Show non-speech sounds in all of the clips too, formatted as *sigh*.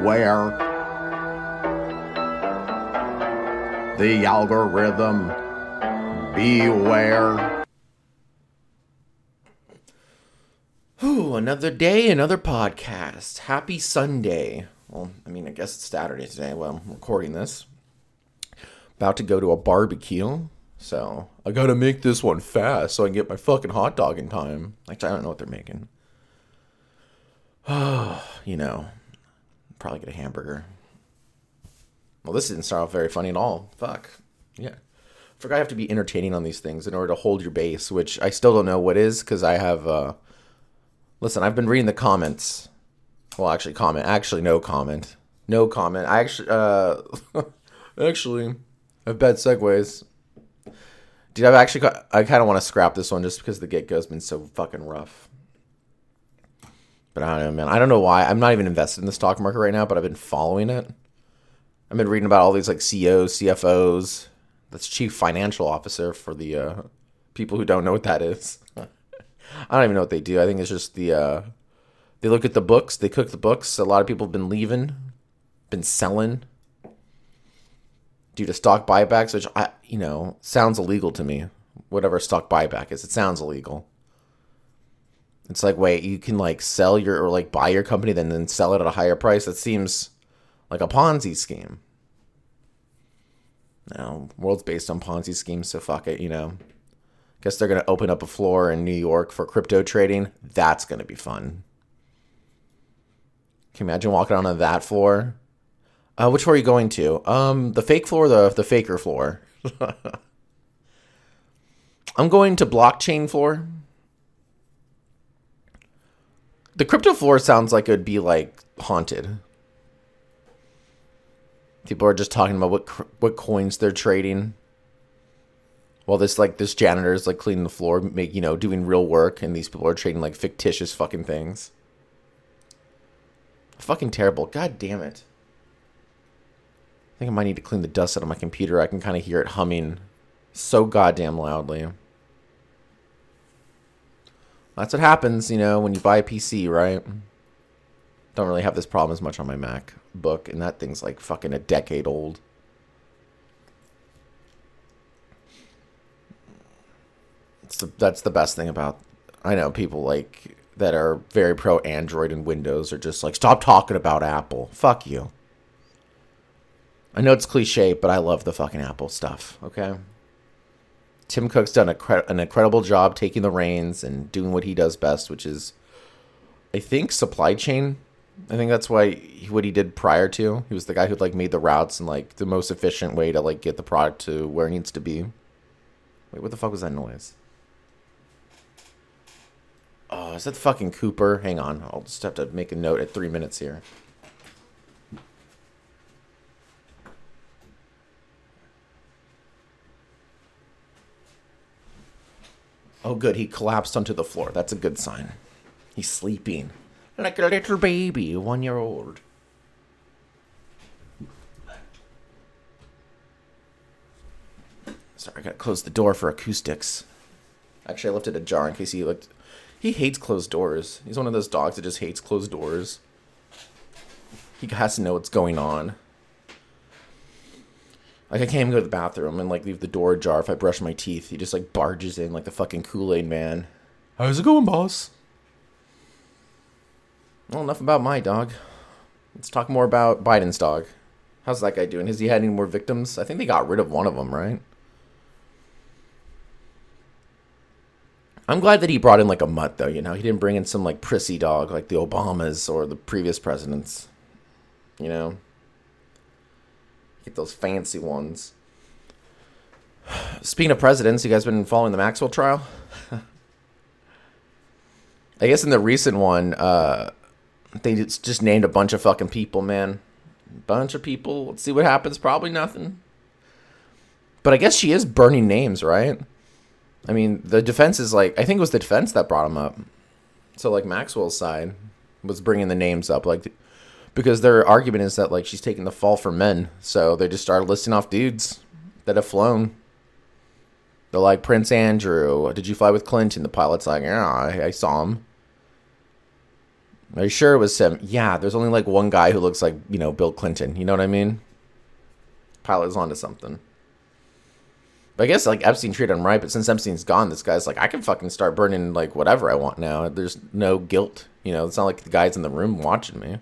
beware. The algorithm, beware. Ooh, another day, another podcast. Happy Sunday. Well, I mean, I guess it's Saturday today. Well, I'm recording this. About to go to a barbecue. So I gotta make this one fast so I can get my fucking hot dog in time. Actually, I don't know what they're making. *sighs* You know, probably get a hamburger. Well, this didn't start off very funny at all. Fuck. Yeah. Forgot I have to be entertaining on these things in order to hold your base, which I still don't know what is because I have. uh Listen, I've been reading the comments. Well, actually, comment. Actually, no comment. No comment. I actually, uh, *laughs* actually, I have bad segues. Dude, I've actually, got, I kind of want to scrap this one just because the get go's been so fucking rough. But I don't know, man. I don't know why. I'm not even invested in the stock market right now, but I've been following it. I've been reading about all these like CEOs, CFOs. That's chief financial officer for the uh, people who don't know what that is. *laughs* I don't even know what they do. I think it's just the uh, they look at the books, they cook the books. A lot of people have been leaving, been selling due to stock buybacks, which I you know sounds illegal to me. Whatever stock buyback is, it sounds illegal. It's like wait, you can like sell your or like buy your company then then sell it at a higher price. That seems like a Ponzi scheme. Now, world's based on Ponzi schemes, so fuck it, you know. Guess they're to open up a floor in New York for crypto trading. That's to be fun. Can you imagine walking onto that floor? Uh, which floor are you going to? Um, the fake floor, the the faker floor. *laughs* I'm going to blockchain floor. The crypto floor sounds like it would be like haunted. People are just talking about what what coins they're trading while this like this janitor is like cleaning the floor, make you know doing real work, and these people are trading like fictitious fucking things. Fucking terrible. God damn it. I think I might need to clean the dust out of my computer. I can kind of hear it humming so goddamn loudly. That's what happens, you know, when you buy a PC, right? Don't really have this problem as much on my Mac book, and that thing's like fucking a decade old. the, that's the best thing about I know people like that are very pro Android and Windows are just like stop talking about Apple. Fuck you. I know it's cliche, but I love the fucking Apple stuff. Okay. Tim Cook's done cre- an incredible job taking the reins and doing what he does best, which is, I think, supply chain. I think that's why he, what he did prior to. He was the guy who like made the routes and like the most efficient way to like get the product to where it needs to be. Wait, what the fuck was that noise? Oh, is that fucking Cooper? Hang on. I'll just have to make a note at three minutes here. Oh, good. He collapsed onto the floor. That's a good sign. He's sleeping. Like a little baby, one year old. Sorry, I gotta close the door for acoustics. Actually, I left it ajar in case he looked he hates closed doors. He's one of those dogs that just hates closed doors. He has to know what's going on. Like I can't even go to the bathroom and like leave the door ajar if I brush my teeth. He just like barges in like the fucking Kool Aid man. How's it going, boss? Well, enough about my dog. Let's talk more about Biden's dog. How's that guy doing? Has he had any more victims? I think they got rid of one of them, right? I'm glad that he brought in like a mutt though, you know. He didn't bring in some like prissy dog like the Obamas or the previous presidents. You know. Get those fancy ones. Speaking of presidents, you guys been following the Maxwell trial? *laughs* I guess in the recent one, uh, they just named a bunch of fucking people, man. Bunch of people. Let's see what happens. Probably nothing. But I guess she is burning names, right? I mean, the defense is like I think it was the defense that brought him up. So like Maxwell's side was bringing the names up, like because their argument is that like she's taking the fall for men, so they just started listing off dudes that have flown. They're like Prince Andrew. Did you fly with Clinton? The pilot's like, yeah, I, I saw him. Are you sure it was him? Yeah, there's only like one guy who looks like, you know, Bill Clinton. You know what I mean? Pilot's onto something. But I guess like Epstein treated him right, but since Epstein's gone, this guy's like, I can fucking start burning like whatever I want now. There's no guilt. You know, it's not like the guy's in the room watching me.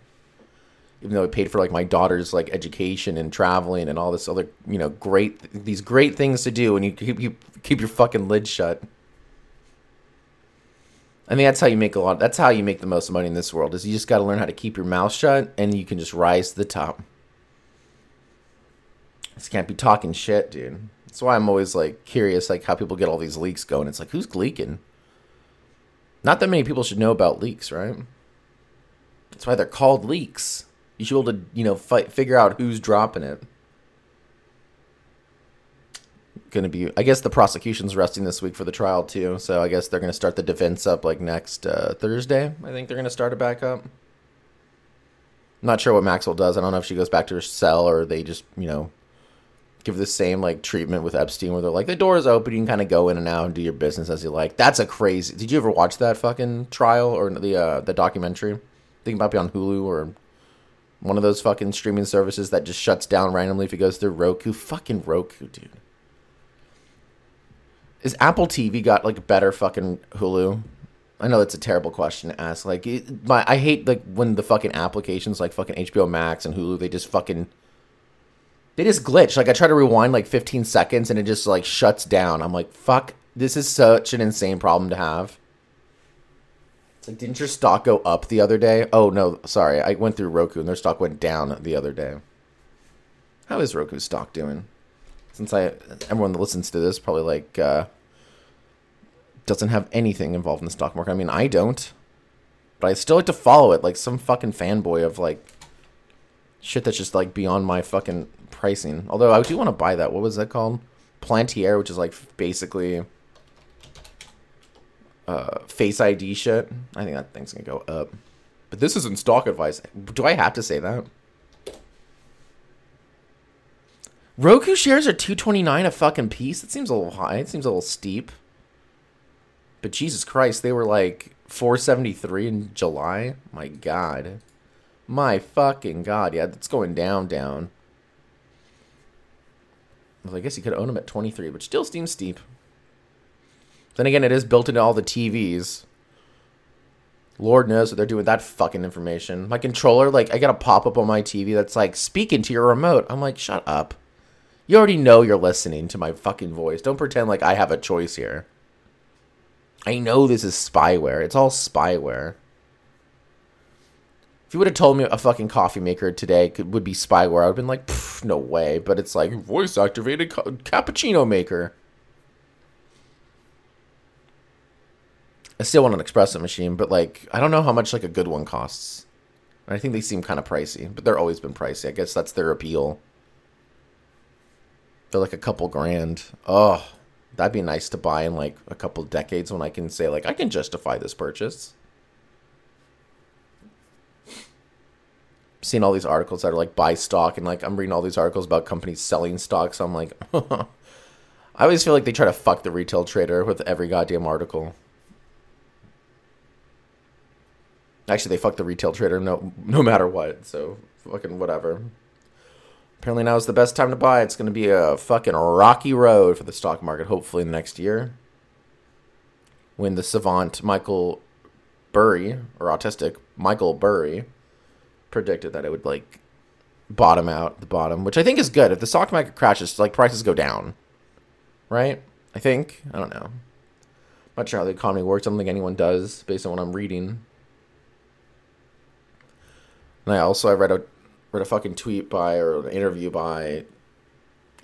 Even though he paid for like my daughter's like education and traveling and all this other, you know, great these great things to do and you keep you keep your fucking lid shut. I mean that's how you make a lot. That's how you make the most money in this world. Is you just got to learn how to keep your mouth shut, and you can just rise to the top. Just can't be talking shit, dude. That's why I'm always like curious, like how people get all these leaks going. It's like who's leaking? Not that many people should know about leaks, right? That's why they're called leaks. You should be able to, you know, fight, figure out who's dropping it going to be. I guess the prosecution's resting this week for the trial too, so I guess they're going to start the defense up like next uh, Thursday. I think they're going to start it back up. not sure what Maxwell does. I don't know if she goes back to her cell or they just you know give the same like treatment with Epstein, where they're like the door is open, you can kind of go in and out and do your business as you like. That's a crazy. Did you ever watch that fucking trial or the uh, the documentary? I think it might be on Hulu or one of those fucking streaming services that just shuts down randomly if it goes through Roku. Fucking Roku, dude is Apple TV got like better fucking Hulu? I know that's a terrible question to ask. Like, my I hate like when the fucking applications like fucking HBO Max and Hulu they just fucking they just glitch. Like I try to rewind like 15 seconds and it just like shuts down. I'm like, fuck, this is such an insane problem to have. Like, didn't your stock go up the other day? Oh no, sorry, I went through Roku and their stock went down the other day. How is Roku stock doing? since I everyone that listens to this probably like uh, doesn't have anything involved in the stock market. I mean, I don't, but I still like to follow it like some fucking fanboy of like shit that's just like beyond my fucking pricing. Although I do want to buy that. What was that called? Palantir, which is like basically uh, Face ID shit. I think that thing's gonna go up. But this isn't stock advice. Do I have to say that? Roku shares are 229 a fucking piece. That seems a little high. It seems a little steep. But Jesus Christ, they were like 473 in July. My god. My fucking god. Yeah, that's going down, down. Well, I guess you could own them at 23, but still seems steep. Then again, it is built into all the TVs. Lord knows what they're doing with that fucking information. My controller, like, I got a pop up on my TV that's like, speaking to your remote. I'm like, shut up. You already know you're listening to my fucking voice. Don't pretend like I have a choice here. I know this is spyware. It's all spyware. If you would have told me a fucking coffee maker today could, would be spyware, I would have been like, no way. But it's like voice activated ca- cappuccino maker. I still want an espresso machine, but like I don't know how much like a good one costs. I think they seem kind of pricey, but they're always been pricey. I guess that's their appeal. They're like a couple grand. Oh, that'd be nice to buy in like a couple decades when I can say like I can justify this purchase. Seeing all these articles that are like buy stock and like I'm reading all these articles about companies selling stock, so I'm like *laughs* I always feel like they try to fuck the retail trader with every goddamn article. Actually, they fuck the retail trader no no matter what. So fucking whatever. Apparently now is the best time to buy. It's going to be a fucking rocky road for the stock market, hopefully in the next year. When the savant Michael Burry, or autistic Michael Burry, predicted that it would like bottom out the bottom, which I think is good. If the stock market crashes, like prices go down, right? I think. I don't know. I'm not sure how the economy works. I don't think anyone does, based on what I'm reading. And I also I read a read a fucking tweet by or an interview by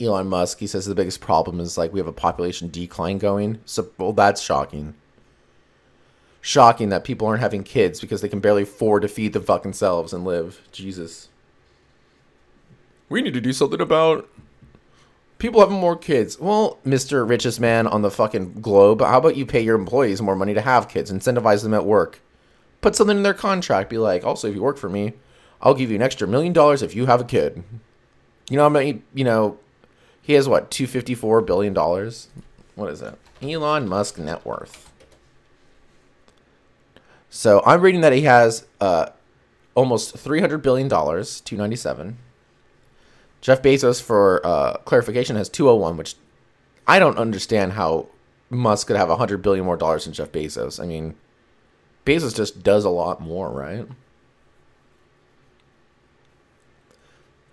Elon Musk. He says the biggest problem is like we have a population decline going. So well, that's shocking. Shocking that people aren't having kids because they can barely afford to feed them fucking selves and live. Jesus. We need to do something about people having more kids. Well, Mr. Richest Man on the fucking globe, how about you pay your employees more money to have kids, incentivize them at work? Put something in their contract, be like, also, if you work for me, I'll give you an extra million dollars if you have a kid. You know, I mean, you know, he has what two fifty four billion dollars. What is that? Elon Musk net worth. So I'm reading that he has uh, almost three hundred billion dollars, two ninety seven. Jeff Bezos, for uh, clarification, has two hundred one, which I don't understand how Musk could have hundred billion more dollars than Jeff Bezos. I mean, Bezos just does a lot more, right?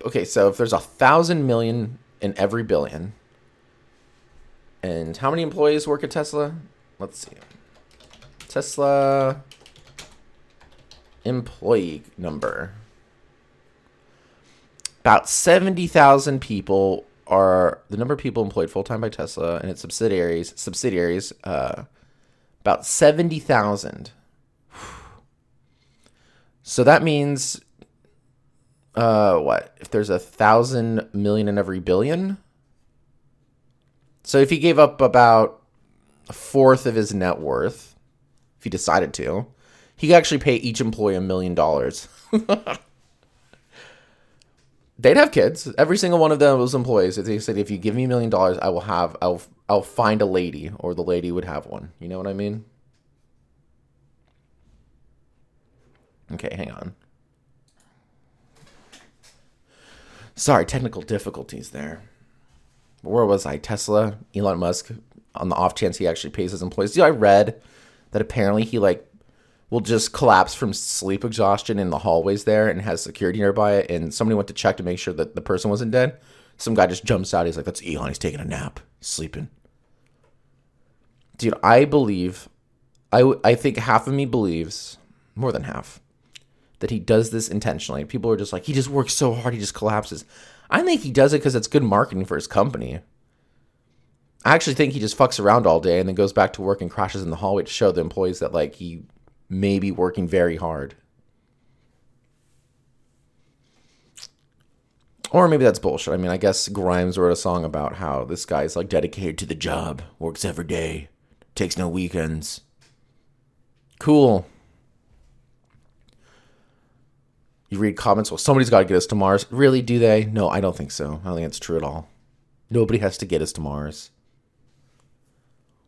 Okay, so if there's a thousand million in every billion, and how many employees work at Tesla? Let's see. Tesla employee number. About 70,000 people are the number of people employed full time by Tesla and its subsidiaries. Subsidiaries, uh, about 70,000. So that means, uh, what? If there's a thousand million in every billion? So if he gave up about a fourth of his net worth, if he decided to, he could actually pay each employee a million dollars. *laughs* They'd have kids. Every single one of those employees. If they said, "If you give me a million dollars, I will have, I'll, I'll find a lady, or the lady would have one." You know what I mean? Okay, hang on. Sorry, technical difficulties there. Where was I? Tesla, Elon Musk, on the off chance he actually pays his employees. See, I read that apparently he like will just collapse from sleep exhaustion in the hallways there and has security nearby. And somebody went to check to make sure that the person wasn't dead. Some guy just jumps out. He's like, "That's Elon. He's taking a nap. Sleeping." Dude, I believe, I I think half of me believes, more than half, that he does this intentionally. People are just like, he just works so hard, he just collapses. I think he does it because it's good marketing for his company. I actually think he just fucks around all day and then goes back to work and crashes in the hallway to show the employees that like he may be working very hard. Or maybe that's bullshit. I mean, I guess Grimes wrote a song about how this guy's like dedicated to the job, works every day, takes no weekends. Cool. You read comments, well, somebody's got to get us to Mars. Really, do they? No, I don't think so. I don't think it's true at all. Nobody has to get us to Mars.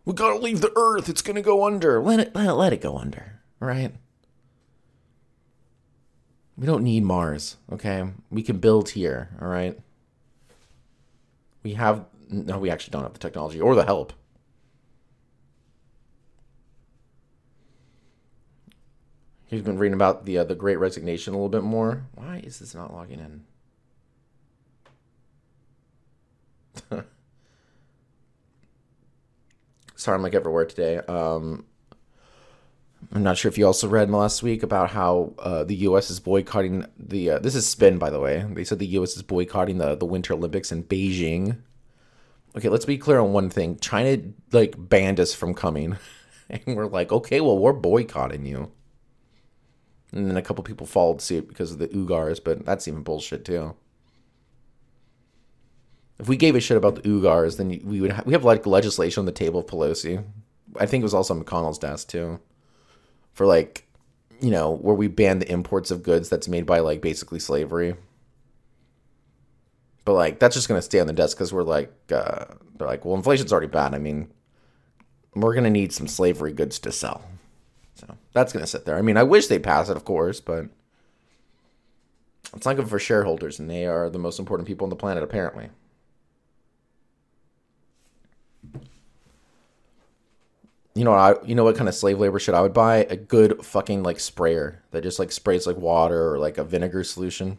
We gotta leave the Earth. It's gonna go under. Let it let it, let it go under. Right? We don't need Mars. Okay, we can build here. All right. We have no. We actually don't have the technology or the help. He's been reading about the uh, the Great Resignation a little bit more. Why is this not logging in? *laughs* Sorry, I'm like everywhere today. Um, I'm not sure if you also read last week about how uh, the U.S. is boycotting the. Uh, this is spin, by the way. They said the U.S. is boycotting the the Winter Olympics in Beijing. Okay, let's be clear on one thing. China like banned us from coming, *laughs* and we're like, okay, well, we're boycotting you. And then a couple people followed suit because of the Uyghurs, but that's even bullshit too. If we gave a shit about the Uyghurs, then we would ha- we have like legislation on the table of Pelosi. I think it was also on McConnell's desk too, for like, you know, where we ban the imports of goods that's made by like basically slavery. But like that's just gonna stay on the desk because we're like, uh, they're like, well, inflation's already bad. I mean, we're gonna need some slavery goods to sell. So that's to sit there. I mean, I wish they'd pass it, of course, but it's not good for shareholders, and they are the most important people on the planet, apparently. You know, I you know what kind of slave labor shit I would buy? A good fucking like sprayer that just like sprays like water or like a vinegar solution.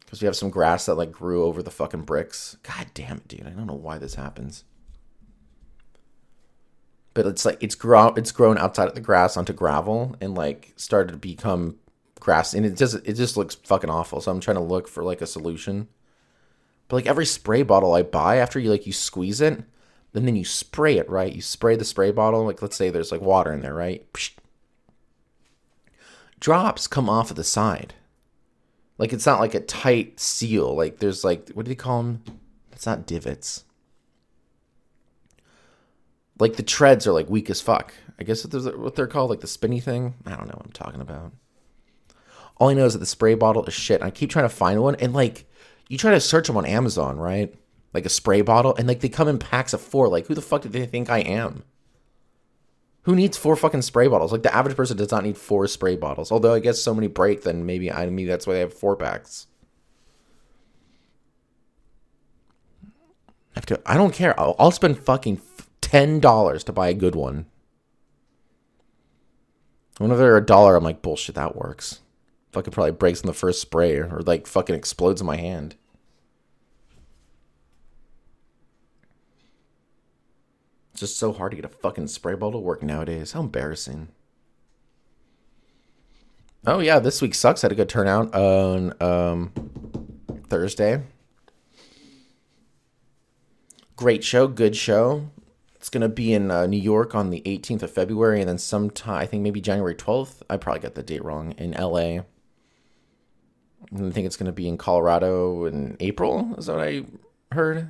Because we have some grass that like grew over the fucking bricks. God damn it, dude! I don't know why this happens but it's like it's grown it's grown outside of the grass onto gravel and like started to become grass and it just it just looks fucking awful. So i'm trying to look for like a solution. But like every spray bottle i buy after you like you squeeze it and then you spray it right? You spray the spray bottle like let's say there's like water in there right? Psh. drops come off of the side. Like it's not like a tight seal. Like there's like what do they call them it's not divots like the treads are like weak as fuck. I guess what they're called, like the spinny thing. I don't know what I'm talking about. All I know is that the spray bottle is shit. I keep trying to find one, and like, you try to search them on Amazon, right? Like a spray bottle, and like they come in packs of four. Like, who the fuck do they think I am? Who needs four fucking spray bottles? Like the average person does not need four spray bottles. Although I guess so many break, then maybe I mean that's why they have four packs. I have to. I don't care. I'll, I'll spend fucking $10 to buy a good one. Whenever they're a dollar, I'm like, bullshit, that works. Fucking probably breaks in the first spray or like fucking explodes in my hand. It's just so hard to get a fucking spray bottle to work nowadays. How embarrassing. Oh yeah, this week sucks. Had a good turnout on um, Thursday. Great show, good show. It's gonna be in uh, New York on the 18th of February, and then sometime I think maybe January 12th. I probably got the date wrong. In LA. And I think it's gonna be in Colorado in April. Is what I heard?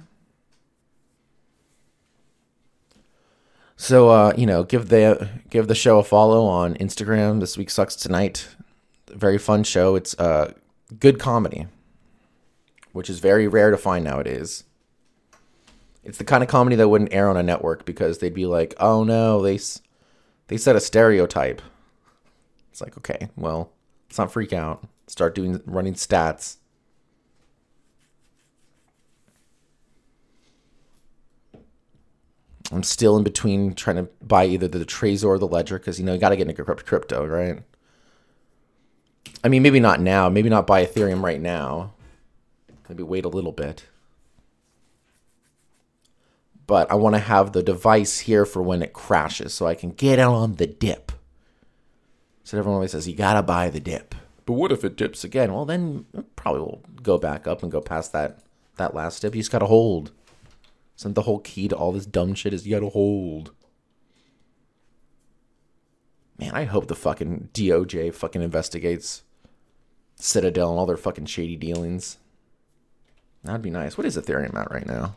So uh, you know, give the give the show a follow on Instagram. This week sucks tonight. Very fun show. It's uh, good comedy, which is very rare to find nowadays. It's the kind of comedy that wouldn't air on a network because they'd be like, "Oh no, they they set a stereotype." It's like, okay, well, let's not freak out. Start doing running stats. I'm still in between trying to buy either the Trezor or the Ledger because you know you got to get into crypto, right? I mean, maybe not now. Maybe not buy Ethereum right now. Maybe wait a little bit but I want to have the device here for when it crashes so I can get on the dip. So everyone always says, you got to buy the dip. But what if it dips again? Well, then probably will go back up and go past that, that last dip. You just got to hold. Isn't the whole key to all this dumb shit is you got to hold. Man, I hope the fucking DOJ fucking investigates Citadel and all their fucking shady dealings. That'd be nice. What is Ethereum at right now?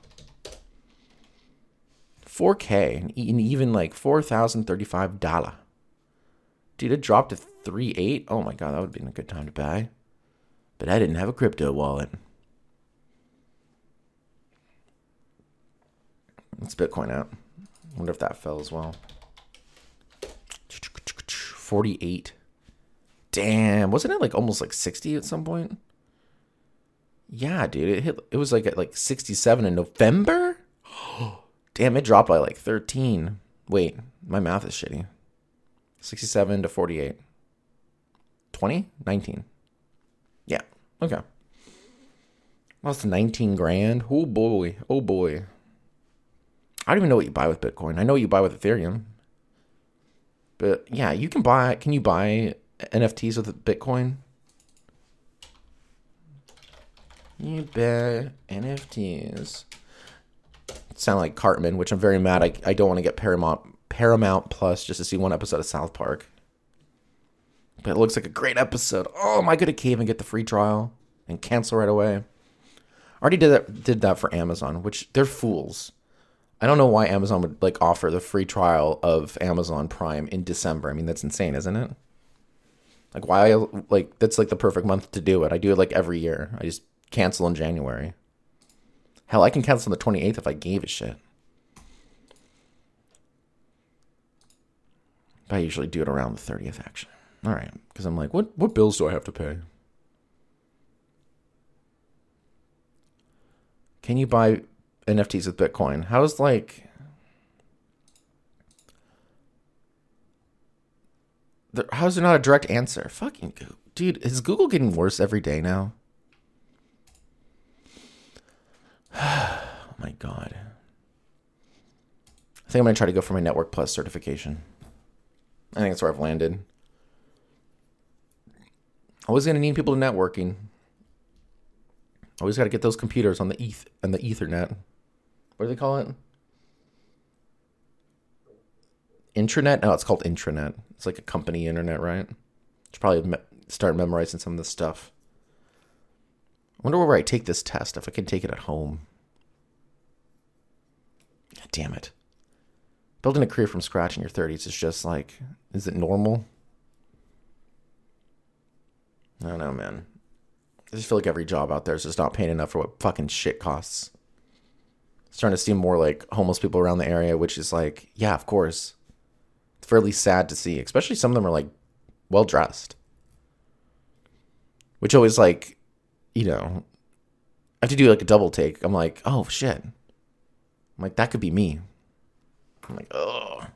4K and even like $4,035. Dude, it dropped to 3.8. Oh my god, that would have been a good time to buy. But I didn't have a crypto wallet. It's Bitcoin out. Wonder if that fell as well. 48. Damn, wasn't it like almost like 60 at some point? Yeah, dude, it hit it was like at like 67 in November? Damn, it dropped by like 13. Wait, my math is shitty. 67 to 48. 20? 19. Yeah. Okay. Lost 19 grand. Oh boy. Oh boy. I don't even know what you buy with Bitcoin. I know you buy with Ethereum. But yeah, you can buy can you buy NFTs with Bitcoin? You bet NFTs sound like Cartman, which I'm very mad. I, I don't want to get Paramount Paramount Plus just to see one episode of South Park. But it looks like a great episode. Oh, am I gonna cave and get the free trial and cancel right away? I already did that did that for Amazon, which they're fools. I don't know why Amazon would like offer the free trial of Amazon Prime in December. I mean, that's insane, isn't it? Like why like that's like the perfect month to do it. I do it like every year. I just cancel in January. Hell, I can cancel on the 28th if I gave a shit. I usually do it around the 30th, actually. All right, because I'm like, what what bills do I have to pay? Can you buy NFTs with Bitcoin? How's like how's there not a direct answer? Fucking dude, is Google getting worse every day now? *sighs* oh my god. I think I'm to try to go for my Network Plus certification. I think that's where I've landed. Always to need people to networking. Always got to get those computers on the eth and the Ethernet. What do they call it? Intranet? No, it's called intranet. It's like a company internet, right? Should probably me- start memorizing some of this stuff. Wonder where I take this test, if I can take it at home. God damn it. Building a career from scratch in your 30s is just like, is it normal? I don't know, man. I just feel like every job out there is just not paying enough for what fucking shit costs. It's starting to see more like homeless people around the area, which is like, yeah, of course. The fairly sad to see. Especially some of them are like well dressed, which always like, you know, I have to do like a double take. I'm like, oh shit. I'm like that could be me. I'm like, oh.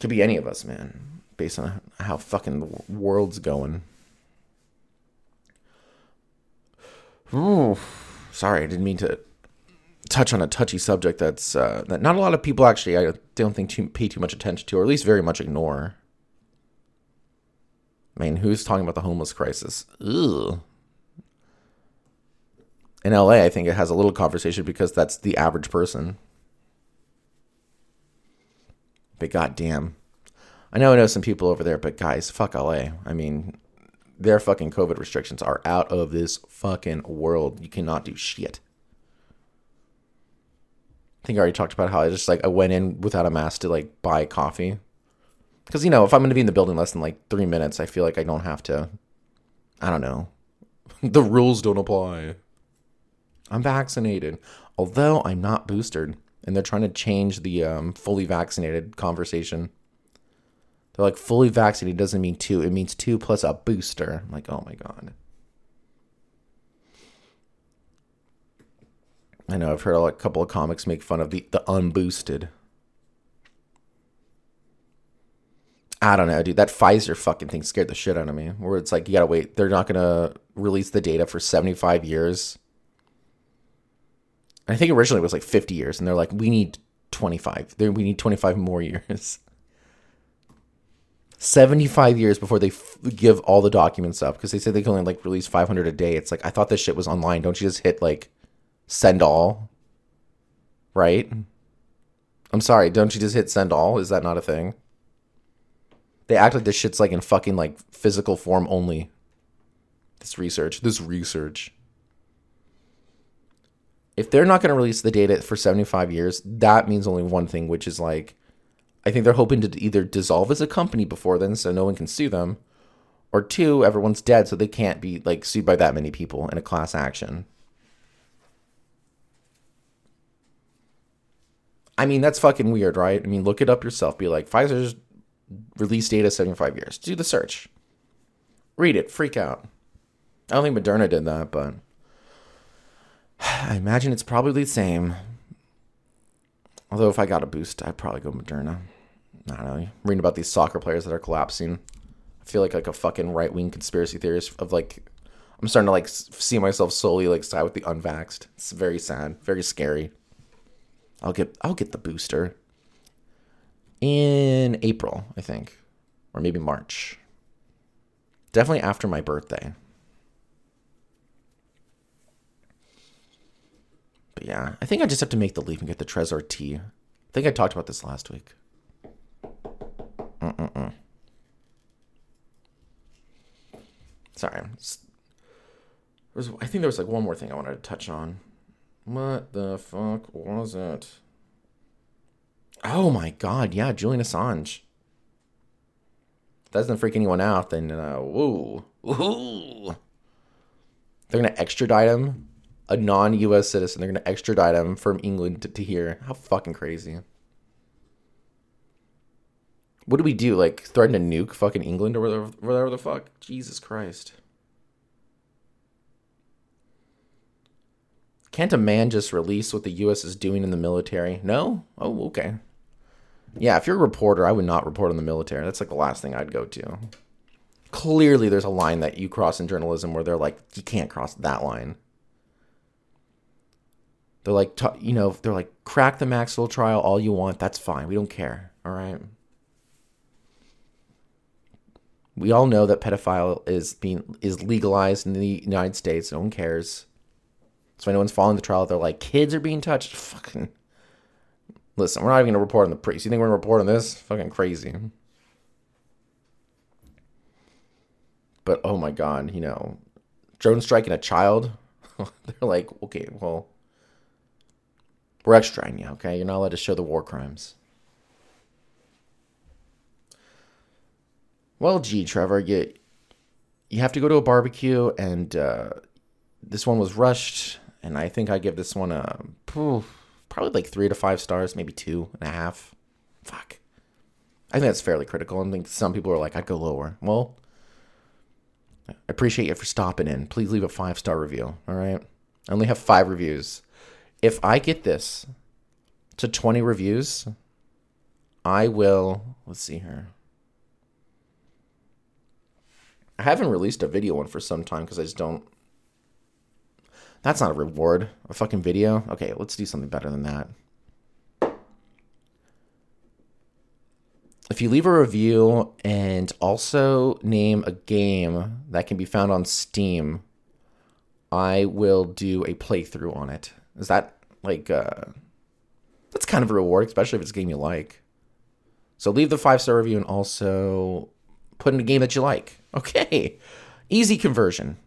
Could be any of us, man, based on how fucking the world's going. Ooh, sorry, I didn't mean to touch on a touchy subject that's uh, that not a lot of people actually I don't think too, pay too much attention to, or at least very much ignore. I mean, who's talking about the homeless crisis? Ugh. In LA, I think it has a little conversation because that's the average person. But goddamn, I know I know some people over there, but guys, fuck LA. I mean, their fucking COVID restrictions are out of this fucking world. You cannot do shit. I think I already talked about how I just like I went in without a mask to like buy coffee. Because you know, if I'm going to be in the building less than like three minutes, I feel like I don't have to. I don't know. *laughs* the rules don't apply. I'm vaccinated, although I'm not boosted, and they're trying to change the um, fully vaccinated conversation. They're like fully vaccinated doesn't mean two; it means two plus a booster. I'm like, oh my god. I know I've heard a couple of comics make fun of the the unboosted. I don't know, dude. That Pfizer fucking thing scared the shit out of me. Where it's like you gotta wait. They're not gonna release the data for seventy five years. I think originally it was like fifty years, and they're like, we need twenty five. We need twenty five more *laughs* years. 75 years before they f- give all the documents up because they said they can only like release 500 a day. It's like, I thought this shit was online. Don't you just hit like send all? Right? I'm sorry. Don't you just hit send all? Is that not a thing? They act like this shit's like in fucking like physical form only. This research. This research. If they're not going to release the data for 75 years, that means only one thing, which is like I think they're hoping to either dissolve as a company before then so no one can sue them, or two, everyone's dead so they can't be like sued by that many people in a class action. I mean, that's fucking weird, right? I mean, look it up yourself. Be like, Pfizer's release data 75 years. Do the search. Read it. Freak out. I don't think Moderna did that, but *sighs* I imagine it's probably the same. Although if I got a boost, I'd probably go Moderna. I don't know. Reading about these soccer players that are collapsing. I feel like like a fucking right wing conspiracy theorist of like I'm starting to like see myself slowly like side with the unvaxxed. It's very sad, very scary. I'll get I'll get the booster in April, I think, or maybe March. Definitely after my birthday. But yeah, I think I just have to make the leap and get the Trezor T. I think I talked about this last week. Mm-mm-mm. Sorry. I think there was like one more thing I wanted to touch on. What the fuck was it? Oh my god, yeah, Julian Assange. If that doesn't freak anyone out, then uh, woo, woo. They're gonna extradite him a non-U.S. citizen. They're to extradite him from England to, to here. How fucking crazy! What do we do? Like threaten to nuke fucking England or whatever, whatever the fuck? Jesus Christ! Can't a man just release what the U.S. is doing in the military? No? Oh, okay. Yeah, if you're a reporter, I would not report on the military. That's like the last thing I'd go to. Clearly, there's a line that you cross in journalism where they're like, you can't cross that line. They're like, you know, they're like, crack the Maxwell trial all you want. That's fine. We don't care. All right. We all know that pedophile is being is legalized in the United States. No one cares. So anyone's following the trial, they're like, kids are being touched. *laughs* Fucking listen, we're not even gonna report on the priest. You think we're gonna report on this? Fucking crazy. But oh my god, you know, drone striking a child. *laughs* they're like, okay, well, we're extraditing you, okay? You're not allowed to show the war crimes. Well, gee, Trevor, you you have to go to a barbecue, and uh, this one was rushed, and I think I give this one a probably like three to five stars, maybe two and a half. Fuck. I think that's fairly critical. I think some people are like, I'd go lower. Well, I appreciate you for stopping in. Please leave a five star review. All right. I only have five reviews. If I get this to 20 reviews, I will. Let's see here. I haven't released a video one for some time because I just don't. That's not a reward. A fucking video? Okay, let's do something better than that. If you leave a review and also name a game that can be found on Steam, I will do a playthrough on it. Is that like uh that's kind of a reward, especially if it's a game you like. So leave the five star review and also put in a game that you like. Okay. Easy conversion.